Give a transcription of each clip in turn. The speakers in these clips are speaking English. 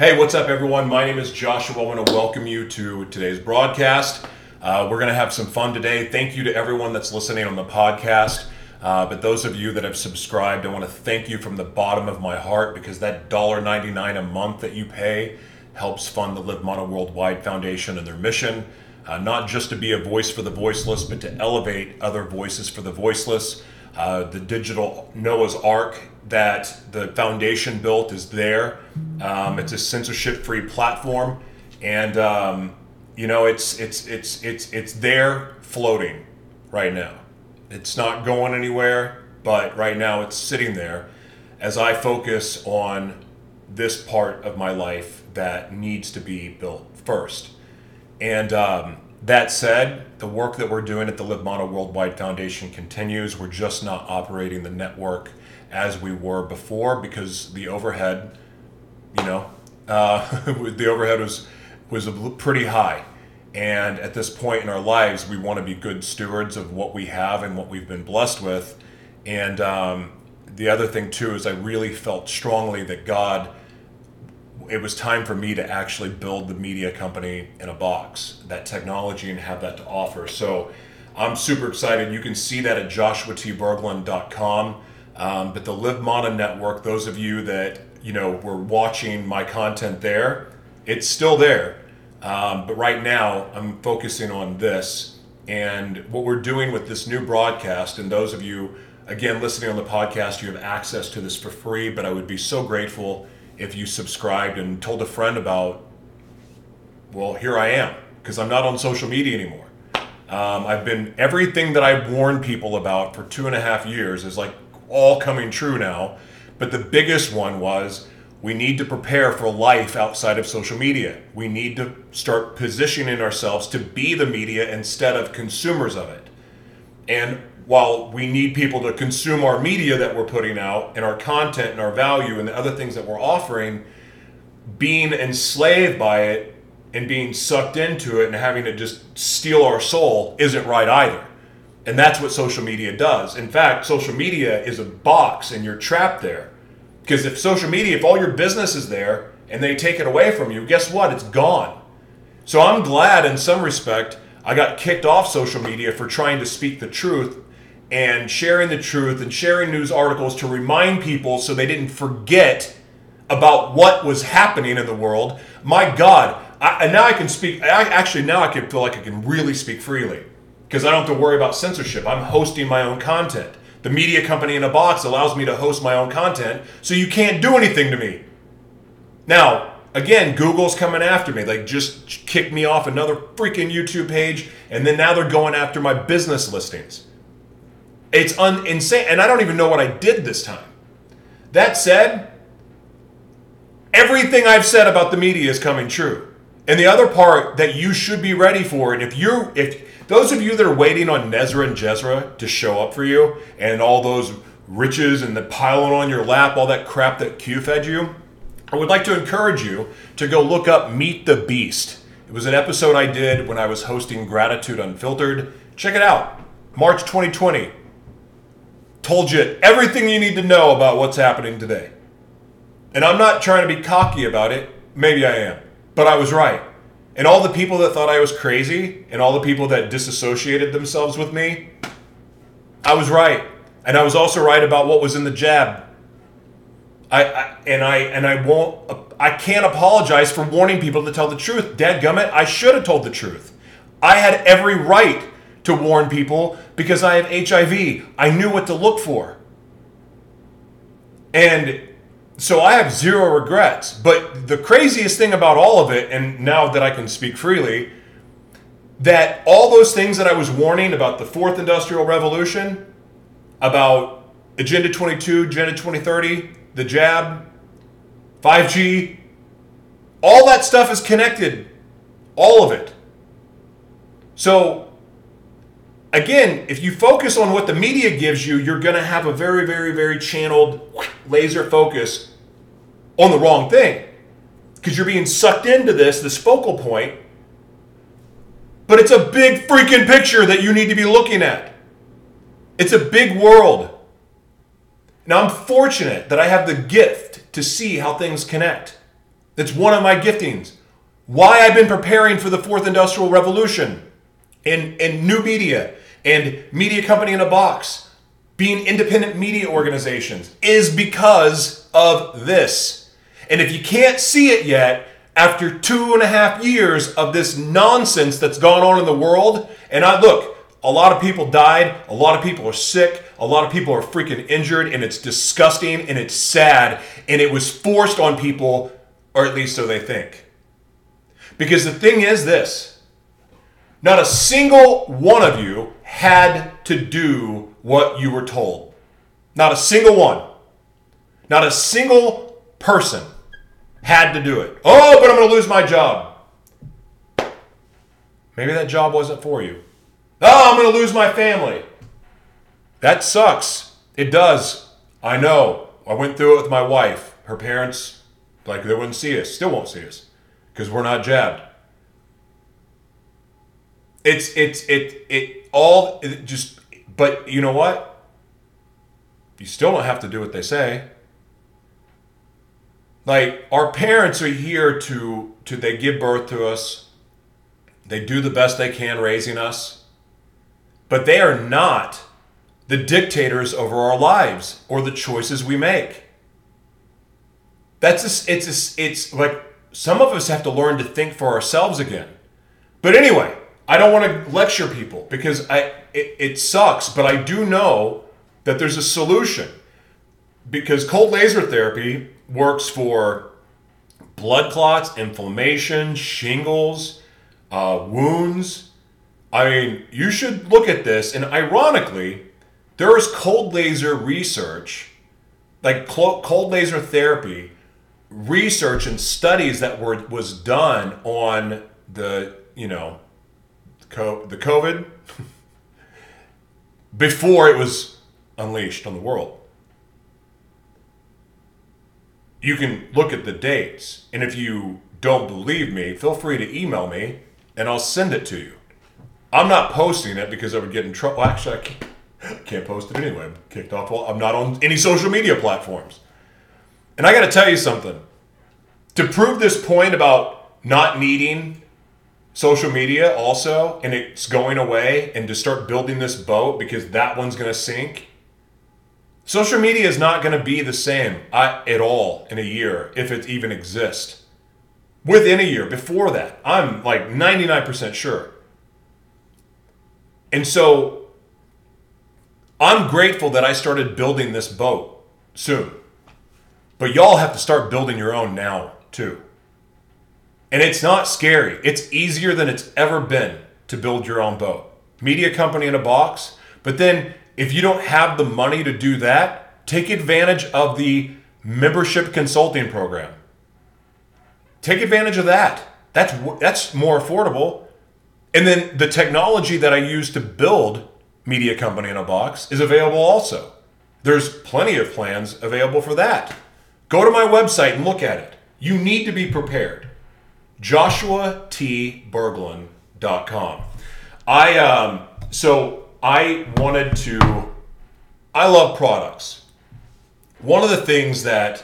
Hey, what's up, everyone? My name is Joshua. I want to welcome you to today's broadcast. Uh, we're going to have some fun today. Thank you to everyone that's listening on the podcast. Uh, but those of you that have subscribed, I want to thank you from the bottom of my heart because that $1.99 a month that you pay helps fund the Live Mono Worldwide Foundation and their mission. Uh, not just to be a voice for the voiceless, but to elevate other voices for the voiceless. Uh, the digital Noah's Ark that the foundation built is there. Um, it's a censorship-free platform, and um, you know it's it's it's it's it's there floating right now. It's not going anywhere, but right now it's sitting there as I focus on this part of my life that needs to be built first. And um, that said, the work that we're doing at the Live Worldwide Foundation continues. We're just not operating the network as we were before because the overhead, you know, uh, the overhead was was pretty high. And at this point in our lives, we want to be good stewards of what we have and what we've been blessed with. And um, the other thing too is I really felt strongly that God it was time for me to actually build the media company in a box, that technology, and have that to offer. So I'm super excited. You can see that at joshuatberglan.com. Um, but the Live Mono Network, those of you that you know were watching my content there, it's still there. Um, but right now, I'm focusing on this and what we're doing with this new broadcast. And those of you, again, listening on the podcast, you have access to this for free. But I would be so grateful if you subscribed and told a friend about, well, here I am, because I'm not on social media anymore. Um, I've been, everything that I've warned people about for two and a half years is like all coming true now. But the biggest one was we need to prepare for life outside of social media. We need to start positioning ourselves to be the media instead of consumers of it. And while we need people to consume our media that we're putting out and our content and our value and the other things that we're offering, being enslaved by it and being sucked into it and having it just steal our soul isn't right either. And that's what social media does. In fact, social media is a box and you're trapped there. Because if social media, if all your business is there and they take it away from you, guess what? It's gone. So I'm glad in some respect I got kicked off social media for trying to speak the truth and sharing the truth and sharing news articles to remind people so they didn't forget about what was happening in the world. My God, I, and now I can speak. I, actually, now I can feel like I can really speak freely because I don't have to worry about censorship. I'm hosting my own content. The media company in a box allows me to host my own content, so you can't do anything to me. Now, again, Google's coming after me. Like, just kicked me off another freaking YouTube page, and then now they're going after my business listings. It's un- insane. And I don't even know what I did this time. That said, everything I've said about the media is coming true. And the other part that you should be ready for, and if you're, if those of you that are waiting on Nezra and Jezra to show up for you, and all those riches and the piling on your lap, all that crap that Q fed you, I would like to encourage you to go look up Meet the Beast. It was an episode I did when I was hosting Gratitude Unfiltered. Check it out. March 2020 told you everything you need to know about what's happening today. And I'm not trying to be cocky about it. Maybe I am. But I was right. And all the people that thought I was crazy and all the people that disassociated themselves with me, I was right. And I was also right about what was in the jab. I, I and I and I won't I can't apologize for warning people to tell the truth. Dead gummit, I should have told the truth. I had every right to warn people because I have HIV. I knew what to look for. And so I have zero regrets. But the craziest thing about all of it, and now that I can speak freely, that all those things that I was warning about the fourth industrial revolution, about Agenda 22, Agenda 2030, the jab, 5G, all that stuff is connected. All of it. So again, if you focus on what the media gives you, you're going to have a very, very, very channeled laser focus on the wrong thing because you're being sucked into this, this focal point. But it's a big freaking picture that you need to be looking at. It's a big world. Now, I'm fortunate that I have the gift to see how things connect. That's one of my giftings. Why I've been preparing for the fourth industrial revolution and, and new media and media company in a box, being independent media organizations, is because of this. And if you can't see it yet, after two and a half years of this nonsense that's gone on in the world, and I look, a lot of people died, a lot of people are sick, a lot of people are freaking injured, and it's disgusting and it's sad, and it was forced on people, or at least so they think. Because the thing is this not a single one of you had to do what you were told. Not a single one. Not a single person had to do it. Oh, but I'm going to lose my job. Maybe that job wasn't for you. Oh, I'm going to lose my family. That sucks. It does. I know. I went through it with my wife. Her parents, like, they wouldn't see us, still won't see us because we're not jabbed. It's, it's, it, it all it just, but you know what? You still don't have to do what they say. Like, our parents are here to, to, they give birth to us, they do the best they can raising us, but they are not the dictators over our lives or the choices we make. That's it's it's like some of us have to learn to think for ourselves again. But anyway, I don't want to lecture people because I it, it sucks, but I do know that there's a solution because cold laser therapy works for blood clots, inflammation, shingles, uh, wounds. I mean, you should look at this. And ironically, there is cold laser research, like cold laser therapy research and studies that were was done on the you know the COVID before it was unleashed on the world. You can look at the dates, and if you don't believe me, feel free to email me and I'll send it to you. I'm not posting it because I would get in trouble. Actually, I can't, can't post it anyway. I'm kicked off. Well, I'm not on any social media platforms. And I got to tell you something. To prove this point about not needing social media also and it's going away and to start building this boat because that one's going to sink social media is not going to be the same at all in a year if it even exists within a year before that i'm like 99% sure and so i'm grateful that i started building this boat soon but y'all have to start building your own now too and it's not scary. It's easier than it's ever been to build your own boat. Media company in a box. But then if you don't have the money to do that, take advantage of the membership consulting program. Take advantage of that. That's that's more affordable. And then the technology that I use to build media company in a box is available also. There's plenty of plans available for that. Go to my website and look at it. You need to be prepared joshuatberglan.com. I um, so I wanted to. I love products. One of the things that,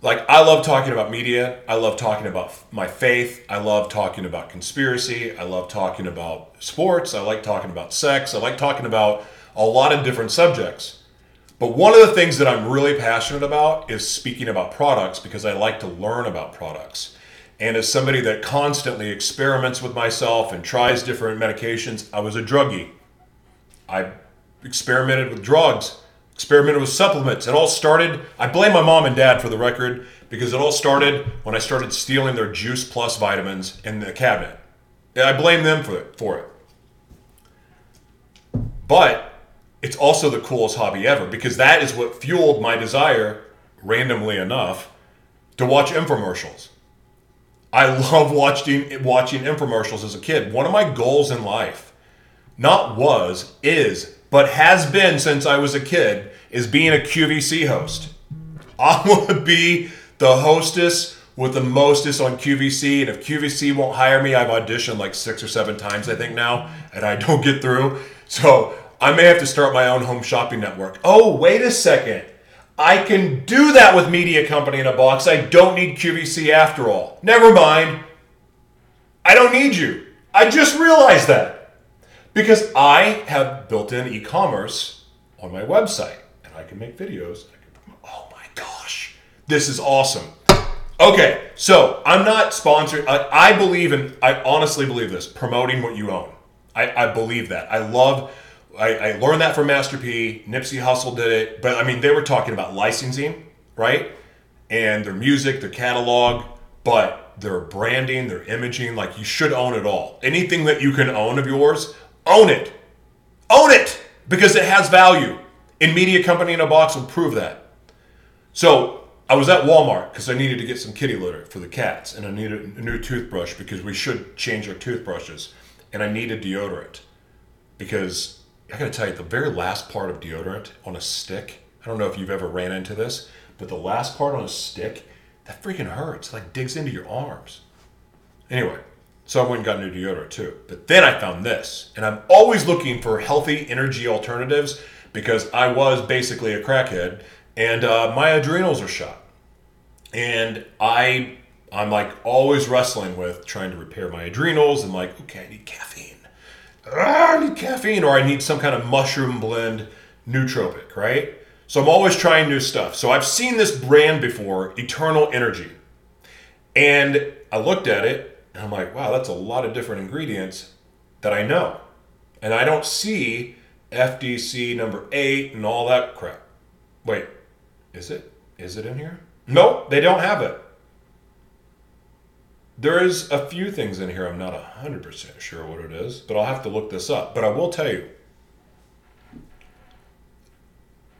like, I love talking about media. I love talking about my faith. I love talking about conspiracy. I love talking about sports. I like talking about sex. I like talking about a lot of different subjects. But one of the things that I'm really passionate about is speaking about products because I like to learn about products. And as somebody that constantly experiments with myself and tries different medications, I was a druggie. I experimented with drugs, experimented with supplements. It all started, I blame my mom and dad for the record, because it all started when I started stealing their Juice Plus vitamins in the cabinet. I blame them for it. For it. But it's also the coolest hobby ever because that is what fueled my desire, randomly enough, to watch infomercials. I love watching watching infomercials as a kid. One of my goals in life, not was, is, but has been since I was a kid, is being a QVC host. I want to be the hostess with the mostest on QVC, and if QVC won't hire me, I've auditioned like six or seven times, I think now, and I don't get through. So I may have to start my own home shopping network. Oh, wait a second. I can do that with Media Company in a Box. I don't need QVC after all. Never mind. I don't need you. I just realized that. Because I have built in e commerce on my website and I can make videos. Can, oh my gosh. This is awesome. Okay, so I'm not sponsored. I, I, believe in, I honestly believe this promoting what you own. I, I believe that. I love I, I learned that from Master P. Nipsey Hussle did it, but I mean, they were talking about licensing, right? And their music, their catalog, but their branding, their imaging, like you should own it all. Anything that you can own of yours, own it. Own it because it has value. In Media Company in a Box will prove that. So I was at Walmart because I needed to get some kitty litter for the cats and I needed a new toothbrush because we should change our toothbrushes. And I needed deodorant because I gotta tell you, the very last part of deodorant on a stick, I don't know if you've ever ran into this, but the last part on a stick, that freaking hurts. It like digs into your arms. Anyway, so I went and got new deodorant too. But then I found this, and I'm always looking for healthy energy alternatives because I was basically a crackhead, and uh, my adrenals are shot, and I I'm like always wrestling with trying to repair my adrenals and like okay I need caffeine ah, I need caffeine or I need some kind of mushroom blend nootropic, right? So I'm always trying new stuff. So I've seen this brand before, Eternal Energy. And I looked at it and I'm like, wow, that's a lot of different ingredients that I know. And I don't see FDC number eight and all that crap. Wait, is it? Is it in here? Nope, they don't have it. There is a few things in here I'm not 100% sure what it is, but I'll have to look this up. But I will tell you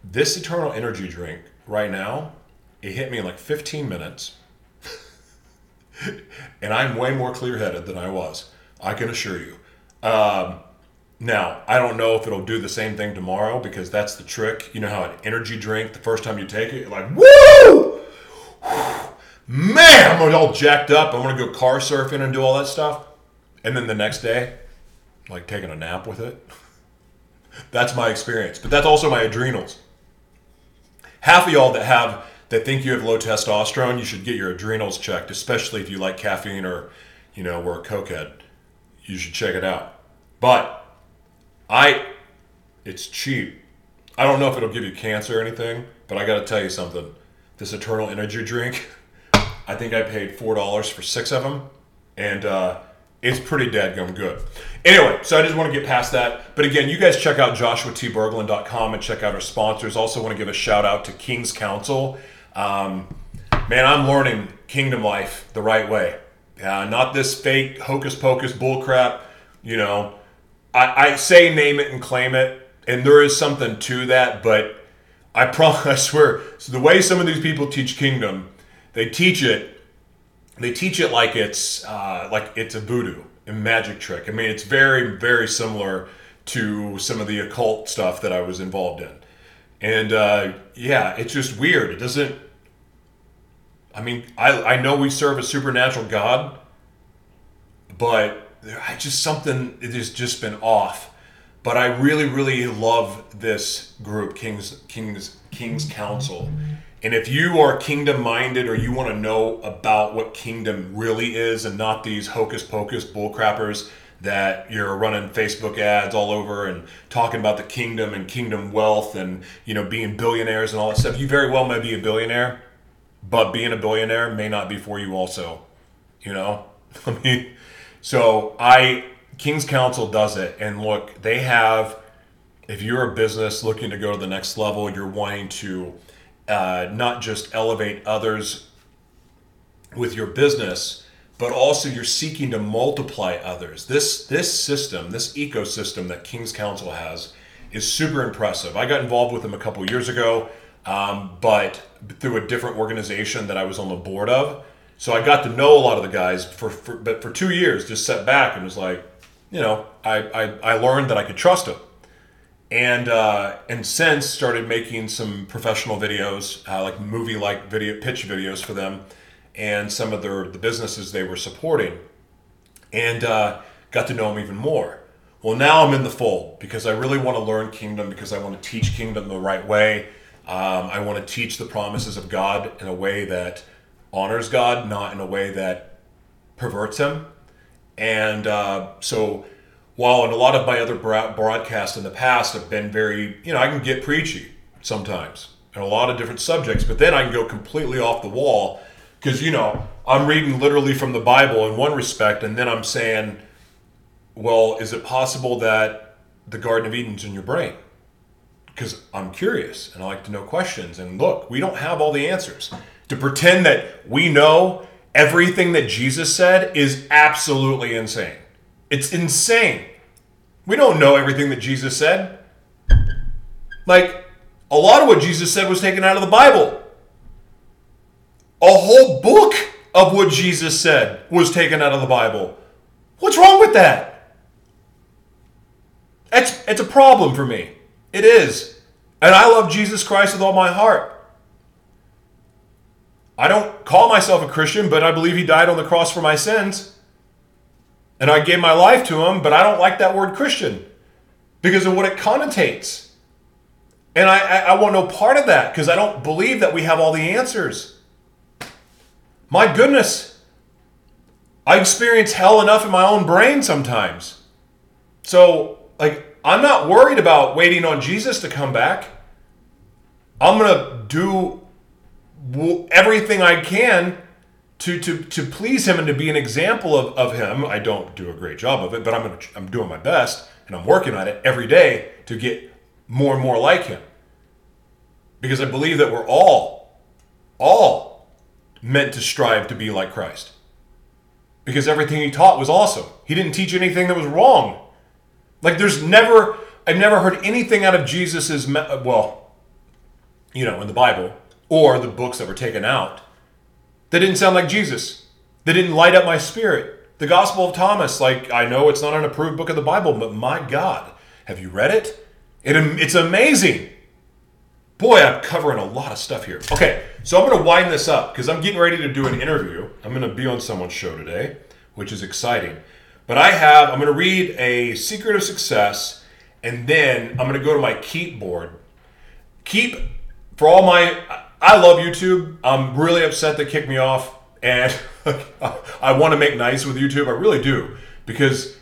this Eternal Energy drink right now, it hit me in like 15 minutes. and I'm way more clear headed than I was. I can assure you. Um, now, I don't know if it'll do the same thing tomorrow because that's the trick. You know how an energy drink, the first time you take it, you're like, woo! man, I'm all jacked up. I'm gonna go car surfing and do all that stuff. And then the next day, like taking a nap with it. That's my experience. But that's also my adrenals. Half of y'all that have that think you have low testosterone, you should get your adrenals checked, especially if you like caffeine or, you know, were a cokehead. You should check it out. But I it's cheap. I don't know if it'll give you cancer or anything, but I gotta tell you something. This eternal energy drink I think I paid four dollars for six of them, and uh, it's pretty dadgum good. Anyway, so I just want to get past that. But again, you guys check out joshuatberglan.com and check out our sponsors. Also, want to give a shout out to King's Counsel. Um, man, I'm learning kingdom life the right way. Uh, not this fake hocus pocus bullcrap. You know, I, I say name it and claim it, and there is something to that. But I promise, I swear, so the way some of these people teach kingdom they teach it they teach it like it's uh, like it's a voodoo a magic trick i mean it's very very similar to some of the occult stuff that i was involved in and uh, yeah it's just weird. It doesn't i mean I, I know we serve a supernatural god but i just something it has just been off. But i really really love this group kings kings kings counsel. And if you are kingdom minded or you want to know about what kingdom really is and not these hocus pocus bullcrappers that you're running Facebook ads all over and talking about the kingdom and kingdom wealth and you know being billionaires and all that stuff, you very well may be a billionaire, but being a billionaire may not be for you also. You know? I mean so I King's Counsel does it and look, they have if you're a business looking to go to the next level, you're wanting to uh, not just elevate others with your business, but also you're seeking to multiply others. This this system, this ecosystem that King's Counsel has, is super impressive. I got involved with them a couple years ago, um, but through a different organization that I was on the board of. So I got to know a lot of the guys for, for but for two years, just sat back and was like, you know, I, I, I learned that I could trust them and uh, and since started making some professional videos, uh, like movie like video pitch videos for them, and some of their the businesses they were supporting, and uh, got to know them even more. Well, now I'm in the fold because I really want to learn Kingdom because I want to teach Kingdom the right way. Um, I want to teach the promises of God in a way that honors God, not in a way that perverts Him. And uh, so, while in a lot of my other broadcasts in the past have been very, you know, I can get preachy sometimes and a lot of different subjects, but then I can go completely off the wall because, you know, I'm reading literally from the Bible in one respect, and then I'm saying, well, is it possible that the Garden of Eden's in your brain? Because I'm curious and I like to know questions. And look, we don't have all the answers. To pretend that we know everything that Jesus said is absolutely insane. It's insane. We don't know everything that Jesus said. Like, a lot of what Jesus said was taken out of the Bible. A whole book of what Jesus said was taken out of the Bible. What's wrong with that? It's, it's a problem for me. It is. And I love Jesus Christ with all my heart. I don't call myself a Christian, but I believe he died on the cross for my sins. And I gave my life to him, but I don't like that word Christian because of what it connotates. And I, I, I want no part of that because I don't believe that we have all the answers. My goodness, I experience hell enough in my own brain sometimes. So, like, I'm not worried about waiting on Jesus to come back. I'm going to do everything I can to, to, to please him and to be an example of, of him. I don't do a great job of it, but I'm, gonna, I'm doing my best and I'm working on it every day to get more and more like him. Because I believe that we're all, all meant to strive to be like Christ. Because everything he taught was awesome. He didn't teach anything that was wrong. Like there's never, I've never heard anything out of Jesus's, uh, well, you know, in the Bible or the books that were taken out that didn't sound like Jesus. That didn't light up my spirit. The Gospel of Thomas, like I know it's not an approved book of the Bible, but my God, have you read it? it it's amazing. Boy, I'm covering a lot of stuff here. Okay, so I'm going to wind this up because I'm getting ready to do an interview. I'm going to be on someone's show today, which is exciting. But I have, I'm going to read a secret of success, and then I'm going to go to my Keep board. Keep, for all my, I love YouTube. I'm really upset they kicked me off, and I want to make nice with YouTube. I really do because,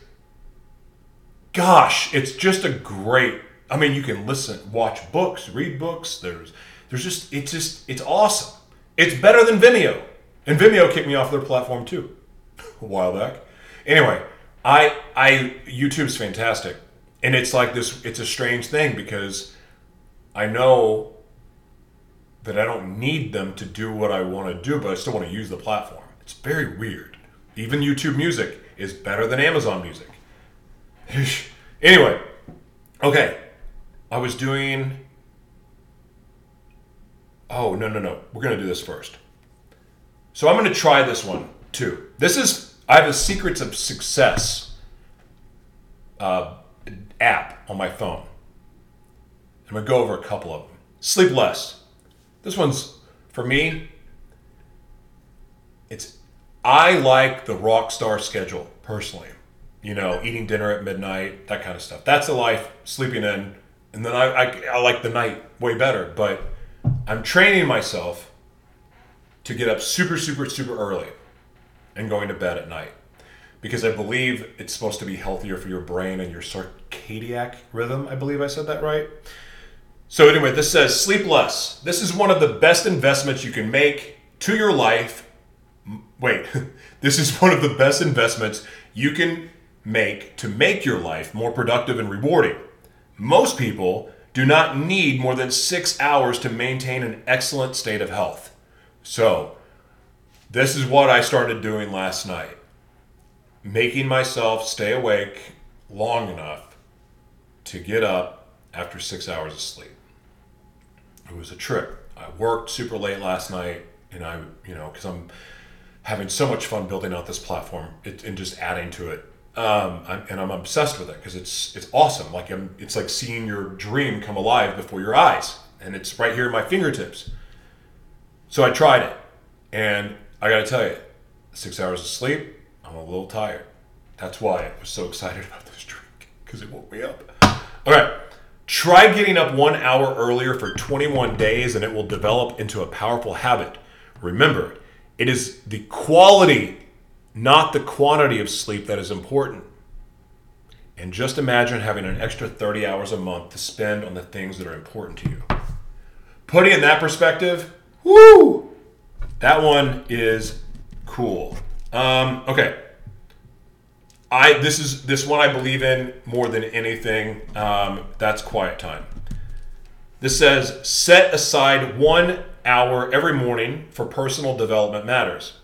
gosh, it's just a great I mean, you can listen, watch books, read books. There's, there's just, it's just, it's awesome. It's better than Vimeo, and Vimeo kicked me off their platform too, a while back. Anyway, I, I, YouTube's fantastic, and it's like this. It's a strange thing because I know that I don't need them to do what I want to do, but I still want to use the platform. It's very weird. Even YouTube Music is better than Amazon Music. anyway, okay, I was doing. Oh, no, no, no. We're going to do this first. So I'm going to try this one too. This is, I have a Secrets of Success uh, app on my phone. I'm going to go over a couple of them. Sleep less. This one's, for me, it's, I like the rock star schedule personally. You know, eating dinner at midnight, that kind of stuff. That's the life, sleeping in and then I, I, I like the night way better. But I'm training myself to get up super, super, super early and going to bed at night because I believe it's supposed to be healthier for your brain and your circadian rhythm. I believe I said that right. So, anyway, this says sleep less. This is one of the best investments you can make to your life. Wait, this is one of the best investments you can make to make your life more productive and rewarding. Most people do not need more than six hours to maintain an excellent state of health. So, this is what I started doing last night making myself stay awake long enough to get up after six hours of sleep. It was a trip. I worked super late last night, and I, you know, because I'm having so much fun building out this platform and just adding to it um, I'm, and I'm obsessed with it because it's it's awesome. Like I'm, it's like seeing your dream come alive before your eyes, and it's right here in my fingertips. So I tried it, and I got to tell you, six hours of sleep, I'm a little tired. That's why I was so excited about this drink because it woke me up. All right, Try getting up one hour earlier for 21 days and it will develop into a powerful habit. Remember, it is the quality, not the quantity of sleep that is important. And just imagine having an extra 30 hours a month to spend on the things that are important to you. Putting in that perspective, woo, that one is cool. Um, okay. I this is this one I believe in more than anything. Um, that's quiet time. This says set aside one hour every morning for personal development matters.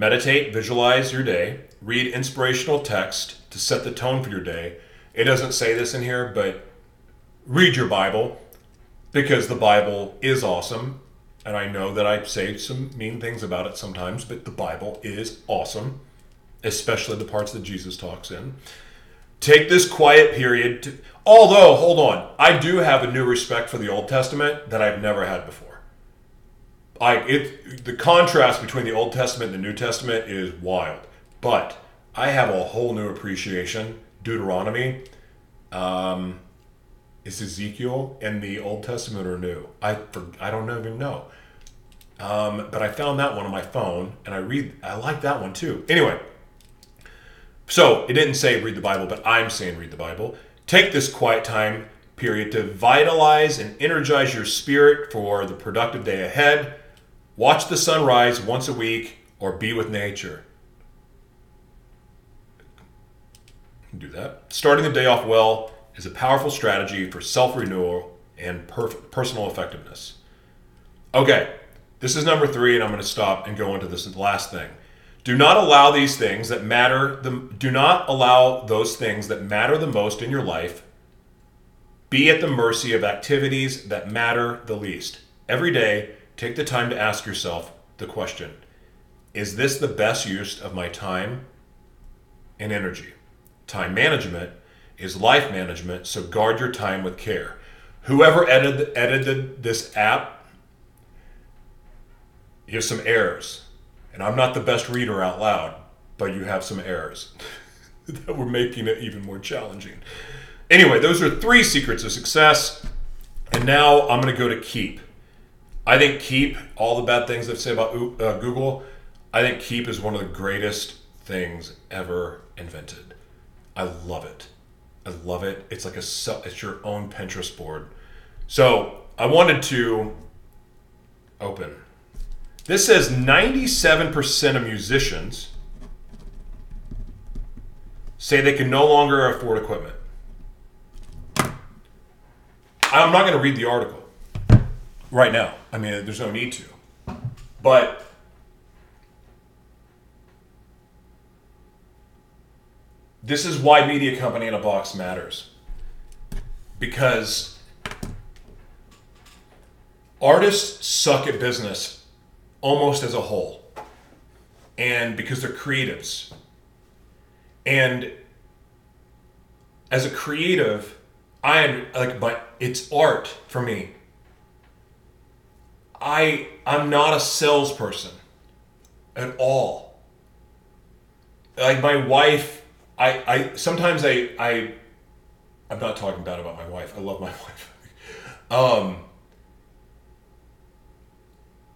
Meditate, visualize your day, read inspirational text to set the tone for your day. It doesn't say this in here, but read your Bible because the Bible is awesome. And I know that I say some mean things about it sometimes, but the Bible is awesome, especially the parts that Jesus talks in. Take this quiet period to, although, hold on, I do have a new respect for the Old Testament that I've never had before. I it the contrast between the Old Testament and the New Testament is wild. But I have a whole new appreciation. Deuteronomy, um, is Ezekiel in the Old Testament or New? I for, I don't even know. Um, but I found that one on my phone, and I read. I like that one too. Anyway, so it didn't say read the Bible, but I'm saying read the Bible. Take this quiet time period to vitalize and energize your spirit for the productive day ahead. Watch the sunrise once a week or be with nature. Do that. Starting the day off well is a powerful strategy for self renewal and personal effectiveness. Okay, this is number three, and I'm going to stop and go into this last thing. Do not allow these things that matter. The, do not allow those things that matter the most in your life be at the mercy of activities that matter the least. Every day, take the time to ask yourself the question Is this the best use of my time and energy? Time management is life management, so guard your time with care. Whoever edited, this app, you have some errors. And I'm not the best reader out loud, but you have some errors that were making it even more challenging. Anyway, those are three secrets of success. And now I'm going to go to Keep. I think Keep, all the bad things I've said about uh, Google, I think Keep is one of the greatest things ever invented. I love it. I love it. It's like a it's your own Pinterest board. So I wanted to open. This says 97% of musicians say they can no longer afford equipment. I'm not going to read the article right now. I mean, there's no need to. But this is why Media Company in a Box matters. Because artists suck at business almost as a whole. And because they're creatives. And as a creative, I am like, but it's art for me. I I'm not a salesperson at all. Like my wife, I I sometimes I I I'm not talking bad about my wife. I love my wife. um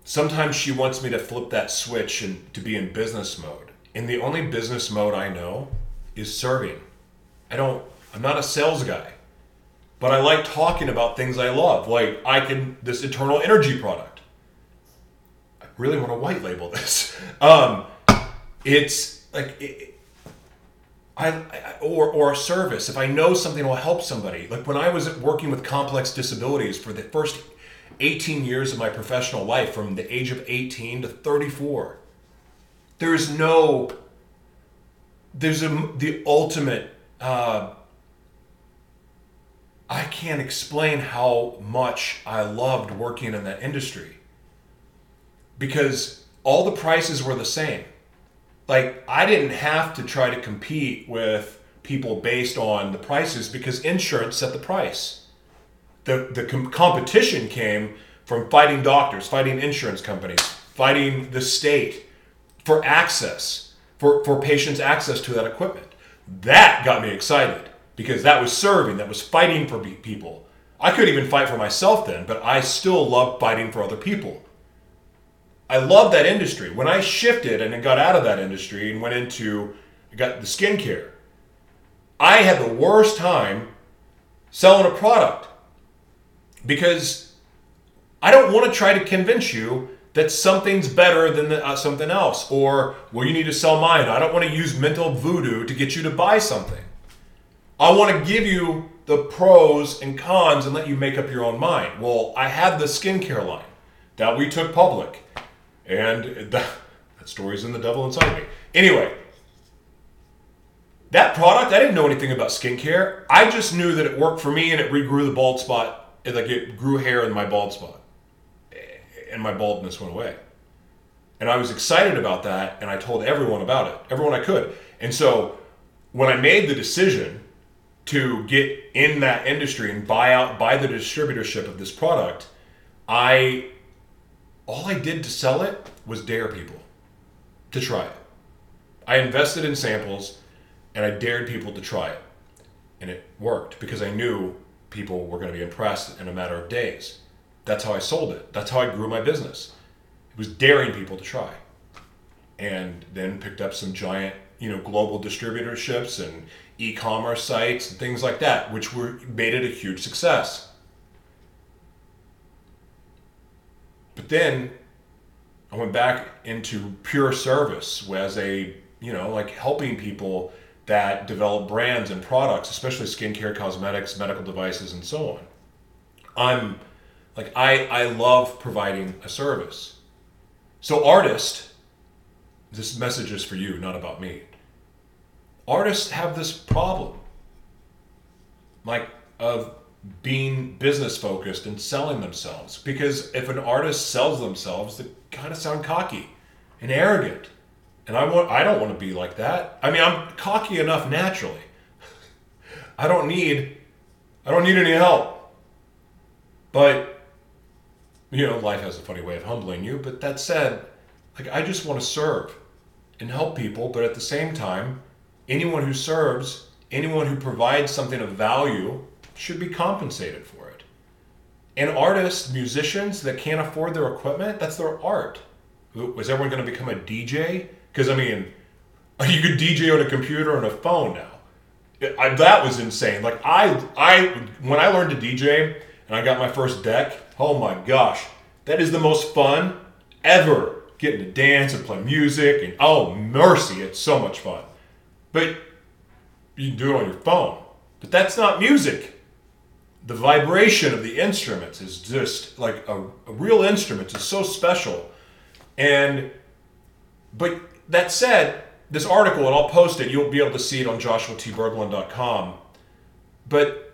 sometimes she wants me to flip that switch and to be in business mode. And the only business mode I know is serving. I don't I'm not a sales guy. But I like talking about things I love. Like I can this eternal energy product I really want to white label this. Um, it's like it, I, I, or or a service. If I know something will help somebody, like when I was working with complex disabilities for the first 18 years of my professional life, from the age of 18 to 34, there's no there's a the ultimate. Uh, I can't explain how much I loved working in that industry because all the prices were the same. Like I didn't have to try to compete with people based on the prices because insurance set the price. The the com- competition came from fighting doctors, fighting insurance companies, fighting the state for access, for, for patients' access to that equipment. That got me excited. Because that was serving, that was fighting for people. I couldn't even fight for myself then, but I still loved fighting for other people. I loved that industry. When I shifted and got out of that industry and went into got the skincare, I had the worst time selling a product because I don't want to try to convince you that something's better than the, uh, something else or well you need to sell mine. I don't want to use mental voodoo to get you to buy something. I want to give you the pros and cons and let you make up your own mind. Well, I had the skincare line that we took public, and that, that story's in the devil inside me. Anyway, that product, I didn't know anything about skincare. I just knew that it worked for me and it regrew the bald spot. Like it grew hair in my bald spot, and my baldness went away. And I was excited about that, and I told everyone about it, everyone I could. And so when I made the decision to get in that industry and buy out buy the distributorship of this product, I all I did to sell it was dare people to try it. I invested in samples and I dared people to try it. And it worked because I knew people were going to be impressed in a matter of days. That's how I sold it. That's how I grew my business. It was daring people to try. And then picked up some giant, you know, global distributorships and e-commerce sites and things like that, which were made it a huge success. But then I went back into pure service as a, you know, like helping people that develop brands and products, especially skincare, cosmetics, medical devices, and so on. I'm like I I love providing a service. So artist, this message is for you, not about me artists have this problem like of being business focused and selling themselves. Because if an artist sells themselves they kind of sound cocky and arrogant. And i want i don't want to be like that. I mean i'm cocky enough naturally. I don't need i don't need any help. But you know life has a funny way of humbling you. But that said like i just want to serve and help people. But at the same time anyone who serves, anyone who provides something of value should be compensated for it. And artists, musicians that can't afford their equipment, that's their art. Was everyone going to become a DJ? Because, I mean, you could DJ on a computer and a phone now. I, that was insane. Like, I, I, when I learned to DJ and I got my first deck, oh my gosh, that is the most fun ever. Getting to dance and play music, and oh, mercy, it's so much fun. But you can do it on your phone. But that's not music. The vibration of the instruments is just like a, a real instrument is so special. And but that said, this article, and I'll post it, you'll be able to see it on joshuatberglan.com. But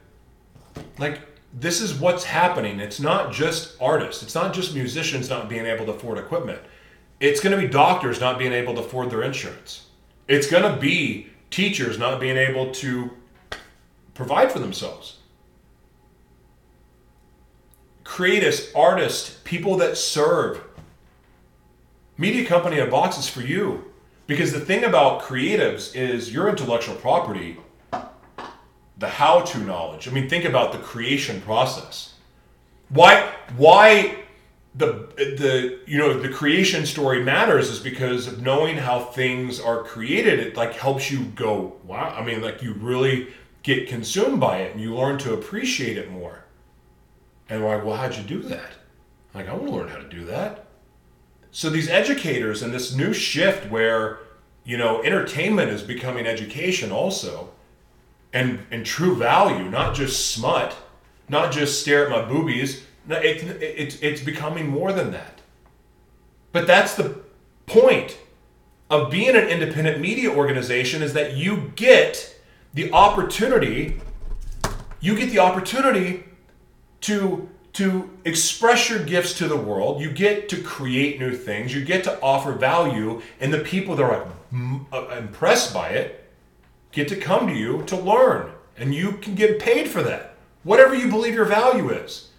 like this is what's happening. It's not just artists. It's not just musicians not being able to afford equipment. It's going to be doctors not being able to afford their insurance. It's going to be teachers not being able to provide for themselves. Creatives, artists, people that serve. Media company in boxes for you. Because the thing about creatives is your intellectual property, the how to knowledge. I mean, think about the creation process. Why, why the the you know the creation story matters is because of knowing how things are created it like helps you go wow i mean like you really get consumed by it and you learn to appreciate it more. And like well how'd you do that? Like i want to learn how to do that. So these educators and this new shift where you know entertainment is becoming education also and and true value not just smut not just stare at my boobies it, it, it's becoming more than that. But that's the point of being an independent media organization is that you get the opportunity you get the opportunity to to express your gifts to the world. You get to create new things. You get to offer value and the people that are uh, impressed by it get to come to you to learn and you can get paid for that. Whatever you believe your value is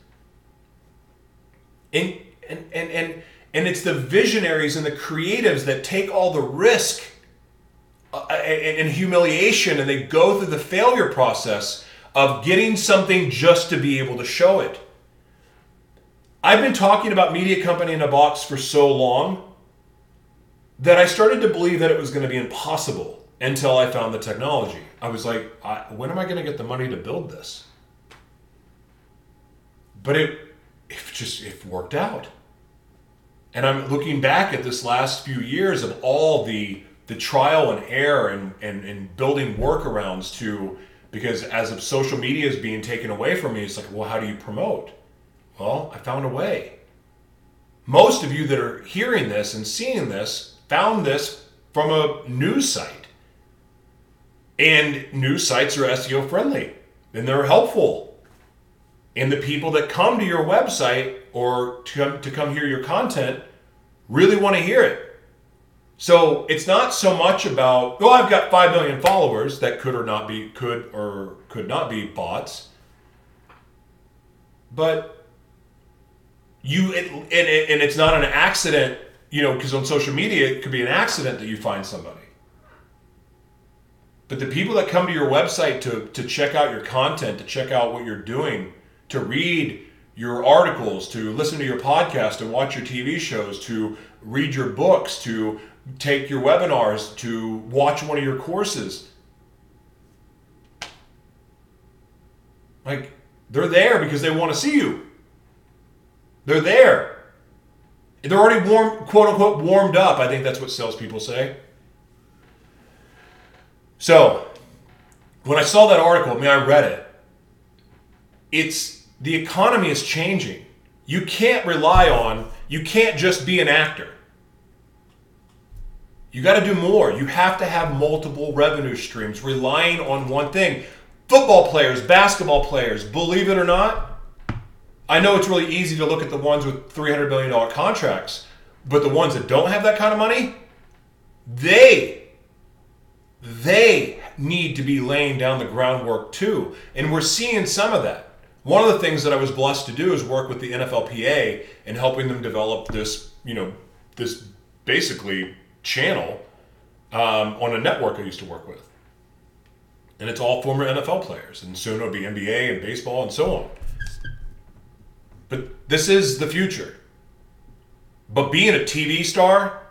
and, and, and, and, it's the visionaries and the creatives that take all the risk uh, and, and humiliation, and they go through the failure process of getting something just to be able to show it. I've been talking about Media Company in a Box for so long that I started to believe that it was going to be impossible until I found the technology. I was like, I, when am I going to get the money to build this? But it, it just it worked out. And I'm looking back at this last few years of all the the trial and error and, and, and building workarounds to because as of social media is being taken away from me, it's like, well, how do you promote? Well, I found a way. Most of you that are hearing this and seeing this found this from a news site. And news sites are SEO friendly and they're helpful. And the people that come to your website or to come, to come hear your content really want to hear it. So it's not so much about, oh, I've got 5 million followers that could or not be, could or could not be bots. But you, it, and, and it's not an accident, you know, because on social media, it could be an accident that you find somebody. But the people that come to your website to, to check out your content, to check out what you're doing, to read your articles, to listen to your podcast, and watch your TV shows, to read your books, to take your webinars, to watch one of your courses. Like, they're there because they want to see you. They're there. They're already warm, quote unquote, warmed up. I think that's what salespeople say. So, when I saw that article, I mean, I read it. It's the economy is changing. You can't rely on, you can't just be an actor. You got to do more. You have to have multiple revenue streams relying on one thing. Football players, basketball players, believe it or not, I know it's really easy to look at the ones with $300 billion contracts, but the ones that don't have that kind of money, they, they need to be laying down the groundwork too. And we're seeing some of that. One of the things that I was blessed to do is work with the NFLPA and helping them develop this, you know, this basically channel um, on a network I used to work with. And it's all former NFL players, and soon it'll be NBA and baseball and so on. But this is the future. But being a TV star,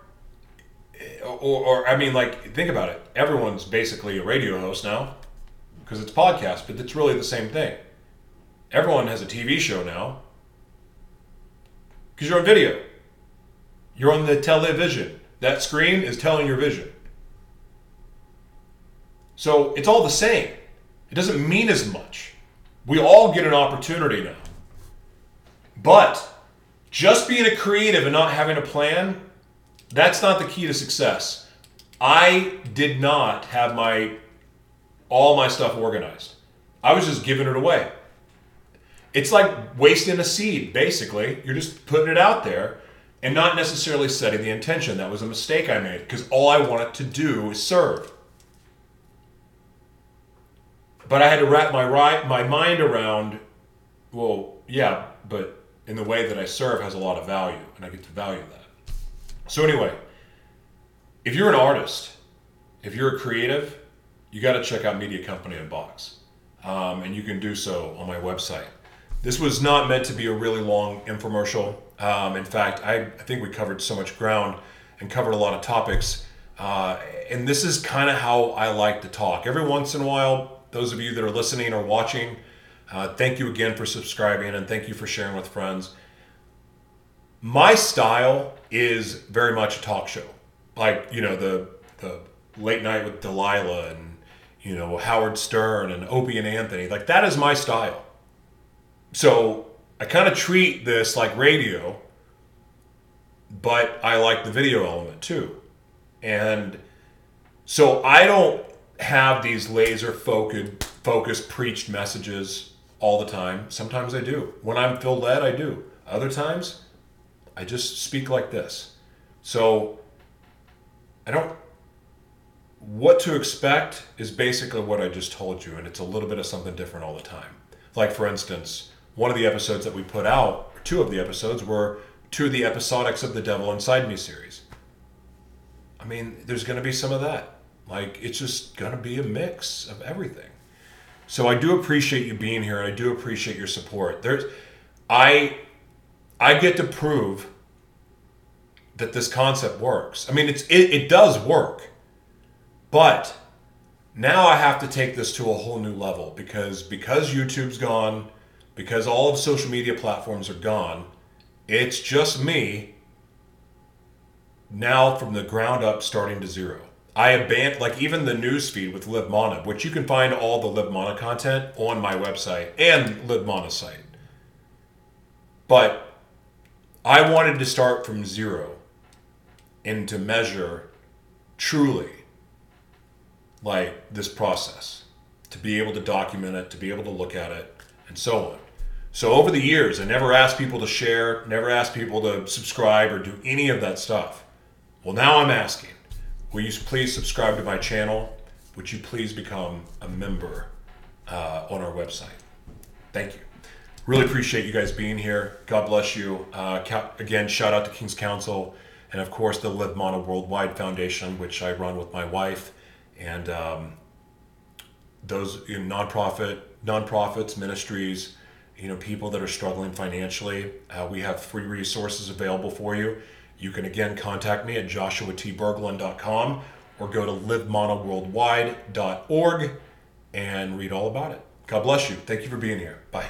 or, or I mean, like, think about it. Everyone's basically a radio host now because it's podcast, but it's really the same thing. Everyone has a TV show now because you're on video. You're on the television. That screen is telling your vision. So it's all the same. It doesn't mean as much. We all get an opportunity now. But just being a creative and not having a plan, that's not the key to success. I did not have my all my stuff organized. I was just giving it away. It's like wasting a seed, basically. You're just putting it out there and not necessarily setting the intention. That was a mistake I made because all I wanted to do is serve. But I had to wrap my my mind around, well, yeah, but in the way that I serve has a lot of value, and I get to value that. So anyway, if you're an artist, if you're a creative, you got to check out Media Company in Box, um, and you can do so on my website. This was not meant to be a really long infomercial. Um, in fact, I, I, think we covered so much ground and covered a lot of topics. Uh, and this is kind of how I like to talk. Every once in a while, those of you that are listening or watching, uh, thank you again for subscribing and thank you for sharing with friends. My style is very much a talk show, like you know the the late night with Delilah and you know Howard Stern and Opie and Anthony. Like that is my style. So I kind of treat this like radio, but I like the video element too. And so I don't have these laser focused, focused preached messages all the time. Sometimes I do. When I'm feel led, I do. Other times, I just speak like this. So I don't. What to expect is basically what I just told you, and it's a little bit of something different all the time. Like, for instance, one of the episodes that we put out, two of the episodes, were two of the episodics of the Devil Inside Me series. I mean, there's going to be some of that. Like it's just gonna be a mix of everything. So I do appreciate you being here, and I do appreciate your support. There's, I, I get to prove that this concept works. I mean, it's it, it does work, but now I have to take this to a whole new level because because YouTube's gone, because all of social media platforms are gone, it's just me now from the ground up starting to zero. I abandoned like even the news feed with Live Mana, which you can find all the Live Mana content on my website and LibMana site. But I wanted to start from zero and to measure truly like this process, to be able to document it, to be able to look at it, and so on. So over the years, I never asked people to share, never asked people to subscribe or do any of that stuff. Well, now I'm asking Will you please subscribe to my channel? Would you please become a member uh, on our website? Thank you. Really appreciate you guys being here. God bless you. Uh, again, shout out to King's Counsel and, of course, the Live Mana Worldwide Foundation, which I run with my wife. And um, those know, nonprofit, nonprofits, ministries, you know, people that are struggling financially, uh, we have free resources available for you. You can again contact me at joshuatberglan.com or go to livemanaworldwide.org and read all about it. God bless you. Thank you for being here. Bye.